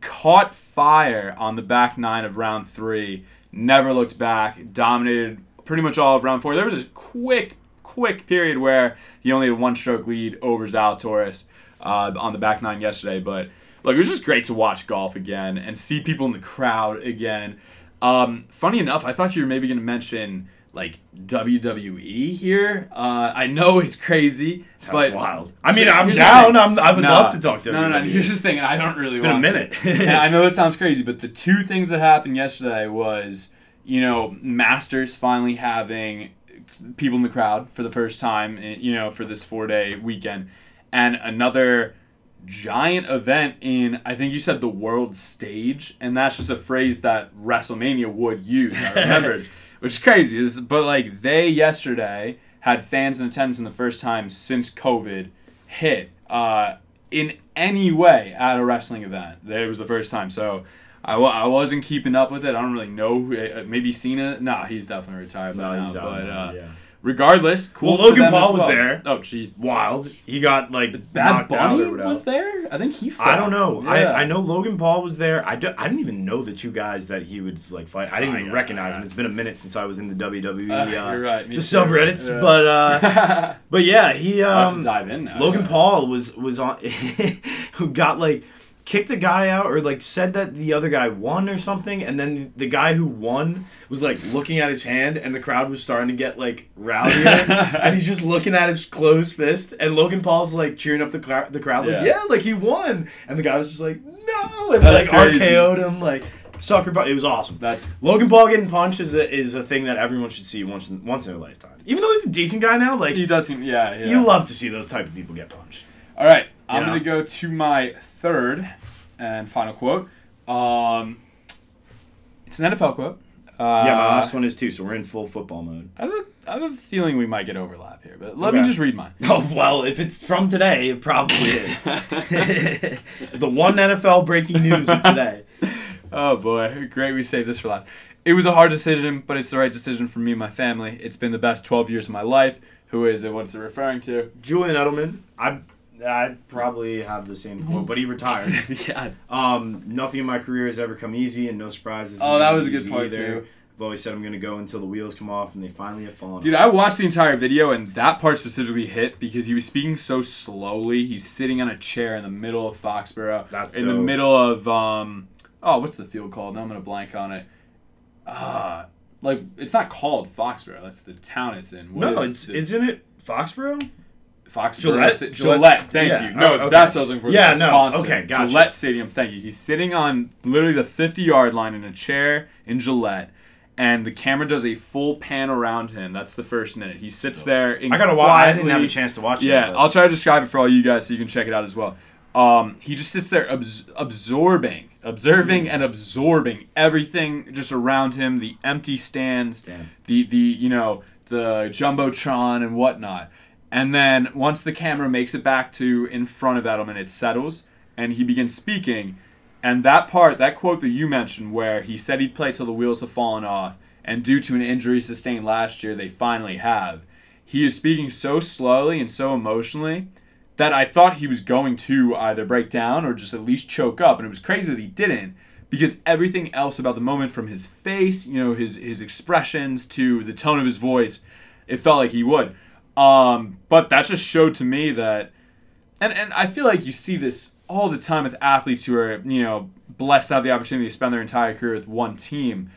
caught fire on the back nine of round three. Never looked back. Dominated pretty much all of round four. There was a quick, quick period where he only had one stroke lead over Zalatoris uh, on the back nine yesterday. But look, it was just great to watch golf again and see people in the crowd again. Um, funny enough, I thought you were maybe going to mention like WWE here. Uh, I know it's crazy, That's but wild. I mean, I'm down. I'm, I would No, love to talk to No, no, no. Here's the thing. I don't really It's been a minute. [laughs] And I know that sounds crazy, but the two things that happened yesterday was, you know, Masters finally having people in the crowd for the first time, eh, you know, for this four day weekend, and another giant event in I think you said the world stage, and that's just a phrase that WrestleMania would use. I [laughs] remembered, which is crazy. But like they yesterday had fans in attendance in the first time since COVID hit uh, in any way at a wrestling event. It was the first time, so. I, I wasn't keeping up with it. I don't really know. Who, uh, maybe Cena. Nah, he's definitely retired by No, now. but uh, yeah. Regardless, cool. Well, for Logan them Paul as was well. there. Oh, jeez. Wild. He got like Bad knocked out Bunny or was there. I think he. Fought. I don't know. Yeah. I, I know Logan Paul was there. I, do, I didn't even know the two guys that he would like fight. I didn't Oh, even yeah, recognize yeah. them. It's been a minute since I was in the WWE. Uh, uh, you're right. The too. subreddits, Yeah. but uh, [laughs] but yeah, he I'll have um, to dive in now. Logan yeah. Paul was was on [laughs] who got like kicked a guy out or like said that the other guy won or something and then the guy who won was like looking at his hand and the crowd was starting to get like rowdy [laughs] and he's just looking at his closed fist and Logan Paul's like cheering up the, the crowd like Yeah. yeah like he won and the guy was just like no and That's like crazy. RKO'd him like Sucker punch. It was awesome. That's Logan Paul getting punched is a, is a thing that everyone should see once in, once in their lifetime. Even though he's a decent guy now, like he does seem yeah. yeah. you love to see those type of people get punched. All right, I'm know? gonna go to my third and final quote. Um, it's an NFL quote. Uh, yeah, my last one is too. So we're in full football mode. I have, a, I have a feeling we might get overlap here, but let me just read mine. [laughs] Oh well, if it's from today, it probably is. [laughs] [laughs] the one NFL breaking news of today. Oh boy, great. We saved this for last. It was a hard decision, but it's the right decision for me and my family. It's been the best 12 years of my life. Who is it? What's it referring to? Julian Edelman. I I probably have the same quote, but he retired. [laughs] yeah. Um, nothing in my career has ever come easy, and no surprises. Oh, that was a good point part, either. too. I've always said I'm gonna go until the wheels come off, and they finally have fallen. Dude, off. I watched the entire video and that part specifically hit because he was speaking so slowly. He's sitting on a chair in the middle of Foxborough. That's in the middle of um oh, what's the field called? Now I'm gonna blank on it. Uh like it's not called Foxborough. That's the town it's in. What no, is it's, the- isn't it Foxborough? Foxborough. Gillette? Gillette. Gillette. Thank Yeah. you. No, Oh, okay. that's what I was looking for. Yeah, the no, sponsor. okay, gotcha. Gillette Stadium. Thank you. He's sitting on literally the 50 yard line in a chair in Gillette. And the camera does a full pan around him. That's the first minute. He sits there. I gotta watch. I didn't have a chance to watch it. yeah, I'll try to describe it for all you guys so you can check it out as well. Um, he just sits there abs- absorbing, observing, and absorbing everything just around him. The empty stands, Damn. the the you know the jumbotron and whatnot. And then once the camera makes it back to in front of Edelman, it settles and he begins speaking. And that part, that quote that you mentioned, where he said he'd play till the wheels have fallen off, and due to an injury sustained last year, they finally have. He is speaking so slowly and so emotionally that I thought he was going to either break down or just at least choke up. And it was crazy that he didn't because everything else about the moment from his face, you know, his his expressions to the tone of his voice, it felt like he would. Um, but that just showed to me that and and I feel like you see this all the time with athletes who are, you know, blessed to have the opportunity to spend their entire career with one team.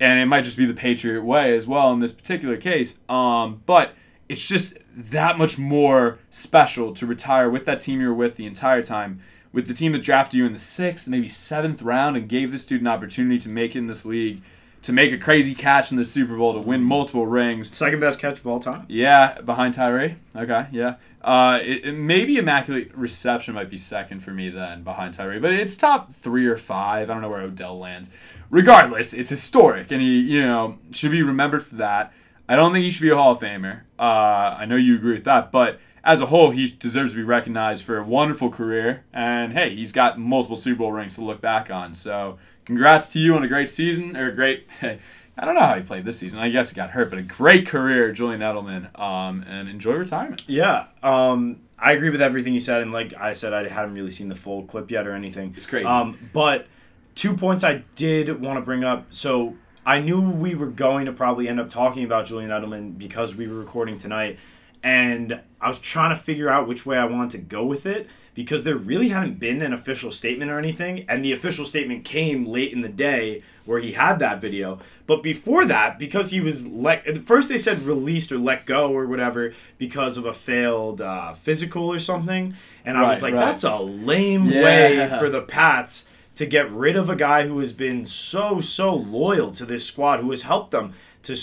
And it might just be the Patriot way as well in this particular case. Um, but it's just that much more special to retire with that team you were with the entire time, with the team that drafted you in the sixth, maybe seventh round, and gave this dude an opportunity to make it in this league, to make a crazy catch in the Super Bowl, to win multiple rings. Second best catch of all time. Yeah, behind Tyree. Okay, yeah. Uh, it, it- maybe immaculate reception might be second for me then behind Tyree, but it's top three or five. I don't know where Odell lands. Regardless, it's historic, and he, you know, should be remembered for that. I don't think he should be a Hall of Famer. Uh, I know you agree with that, but as a whole, he deserves to be recognized for a wonderful career. And hey, he's got multiple Super Bowl rings to look back on. So, congrats to you on a great season or a great. [laughs] I don't know how he played this season. I guess he got hurt, but a great career, Julian Edelman. Um, and enjoy retirement. Yeah, um, I agree with everything you said, and like I said, I hadn't really seen the full clip yet or anything. It's crazy. Um, but two points I did want to bring up. So I knew we were going to probably end up talking about Julian Edelman because we were recording tonight, and I was trying to figure out which way I wanted to go with it because there really hadn't been an official statement or anything, and the official statement came late in the day where he had that video. But before that, because he was let at first they said released or let go or whatever because of a failed uh, physical or something, and I was like, right. that's a lame Yeah. way for the Pats to get rid of a guy who has been so so loyal to this squad, who has helped them to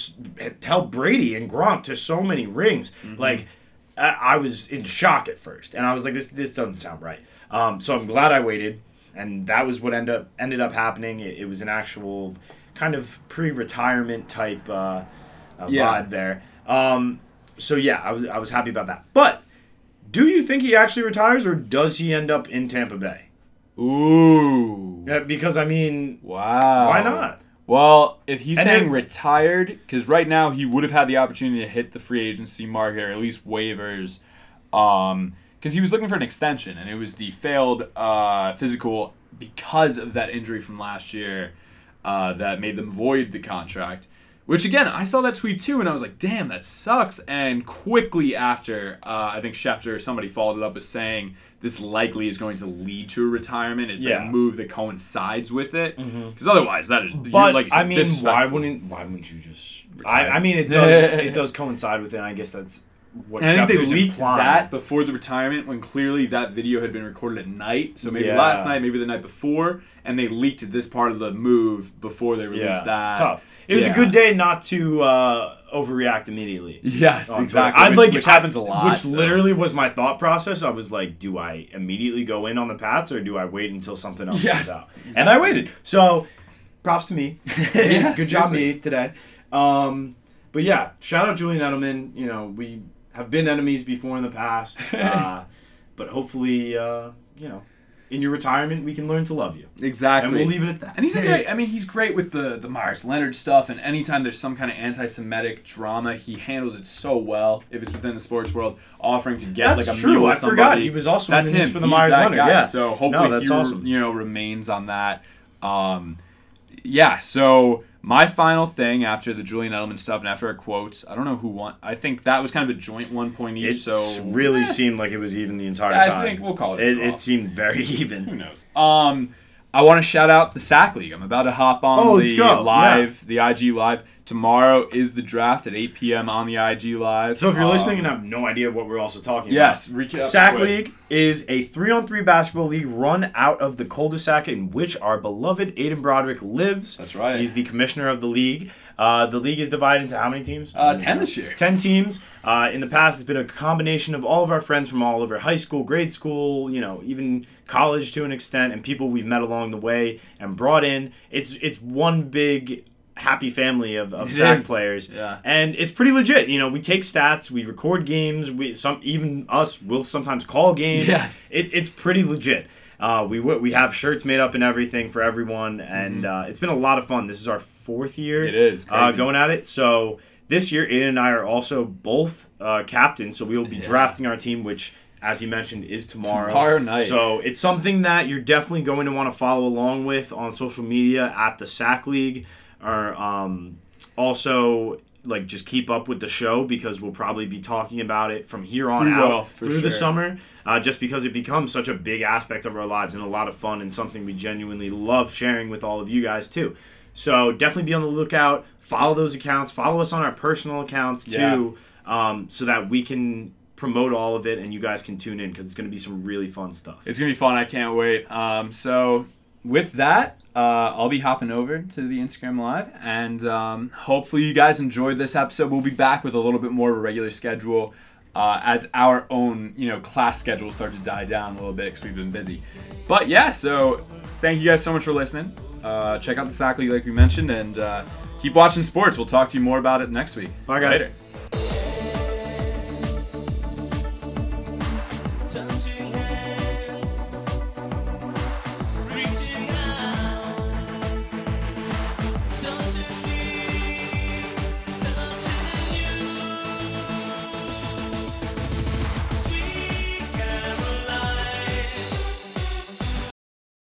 help Brady and Gronk to so many rings. Mm-hmm. Like I, was in shock at first, and I was like, this this doesn't sound right. Um, so I'm glad I waited, and that was what ended up ended up happening. It, it was an actual kind of pre-retirement type uh, uh, Yeah. vibe there. Um, so yeah, I was I was happy about that. But do you think he actually retires, or does he end up in Tampa Bay? Ooh. Yeah, because I mean, Wow. why not? Well, if he's And saying then- retired, because right now he would have had the opportunity to hit the free agency market or at least waivers, um, because he was looking for an extension, and it was the failed uh, physical because of that injury from last year uh, that made them void the contract. Which again, I saw that tweet too, and I was like, "Damn, that sucks." And quickly after, uh, I think Schefter or somebody followed it up with saying this likely is going to lead to a retirement. It's Yeah. Mm-hmm. a move that coincides with it, because otherwise, that is. you're- But like said, I mean, why wouldn't why wouldn't you just? I, Retire. I mean, it does [laughs] it does coincide with it. I guess that's what And I think they leaked implying. that before the retirement when clearly that video had been recorded at night. So maybe Yeah. last night, maybe the night before, and they leaked this part of the move before they released that. tough. It was Yeah. a good day not to uh, overreact immediately. Yes, on Twitter. exactly. I'd which, like which happens a lot. Which so. literally was my thought process. I was like, do I immediately go in on the Pats or do I wait until something else Yeah, comes out? [laughs] And I waited. So, props to me. [laughs] Yeah, good job me today. Um, but yeah, shout out Julian Edelman. You know, we have been enemies before in the past, [laughs] uh, but hopefully, uh, you know, in your retirement, we can learn to love you, exactly. and we'll leave it at that. And he's a great. I mean, he's great with the the Meyers Leonard stuff. And anytime there's some kind of anti-Semitic drama, he handles it so well. If it's within the sports world, offering to get That's like a true. meal I with somebody. forgot he was also that's in this him for the He's Meyers Leonard. guy. Yeah. So hopefully No, that's he awesome. you know remains on that. Um, yeah. So my final thing after the Julian Edelman stuff and after our quotes, I don't know who won. I think that was kind of a joint one point each. It so really eh, seemed like it was even the entire I time. I think we'll call it a It, it seemed very [laughs] even. who knows. Um, I want to shout out the SAC League. I'm about to hop on Oh, the live, the IG live. Tomorrow is the draft at 8 p.m. on the IG live. So if you're Um, listening and have no idea what we're also talking yes, about, recap. SAC quick. League is a three-on-three basketball league run out of the cul-de-sac in which our beloved Aiden Broderick lives. That's right. He's the commissioner of the league. Uh, the league is divided into how many teams? Uh, 10 this year. 10 teams. Uh, in the past, it's been a combination of all of our friends from all over high school, grade school, you know, even college to an extent, and people we've met along the way and brought in. It's it's one big happy family of, of It SAC is. players. Yeah. And it's pretty legit. You know, we take stats, we record games, we some even us will sometimes call games. Yeah. It, it's pretty legit. Uh, we w- we have shirts made up and everything for everyone, and uh, it's been a lot of fun. This is our fourth year Mm-hmm. It is. uh, going at it. So this year, Aiden and I are also both uh, captains. So we will be Yeah. drafting our team, which, as you mentioned, is tomorrow. Tomorrow night. So it's something that you're definitely going to want to follow along with on social media at the SAC League, or um, also like just keep up with the show because we'll probably be talking about it from here on We out will, through sure. the summer. Uh, just because it becomes such a big aspect of our lives and a lot of fun and something we genuinely love sharing with all of you guys too. So definitely be on the lookout. Follow those accounts. Follow us on our personal accounts too, um, so that we can promote all of it and you guys can tune in because it's going to be some really fun stuff. It's gonna be fun. I can't wait. Um, so with that, uh, I'll be hopping over to the Instagram live, and um, hopefully you guys enjoyed this episode. We'll be back with a little bit more of a regular schedule uh, as our own, you know, class schedules start to die down a little bit because we've been busy. But yeah, so thank you guys so much for listening. Uh, check out the SAC League like we mentioned, and uh, keep watching sports. We'll talk to you more about it next week. Bye, guys. Later.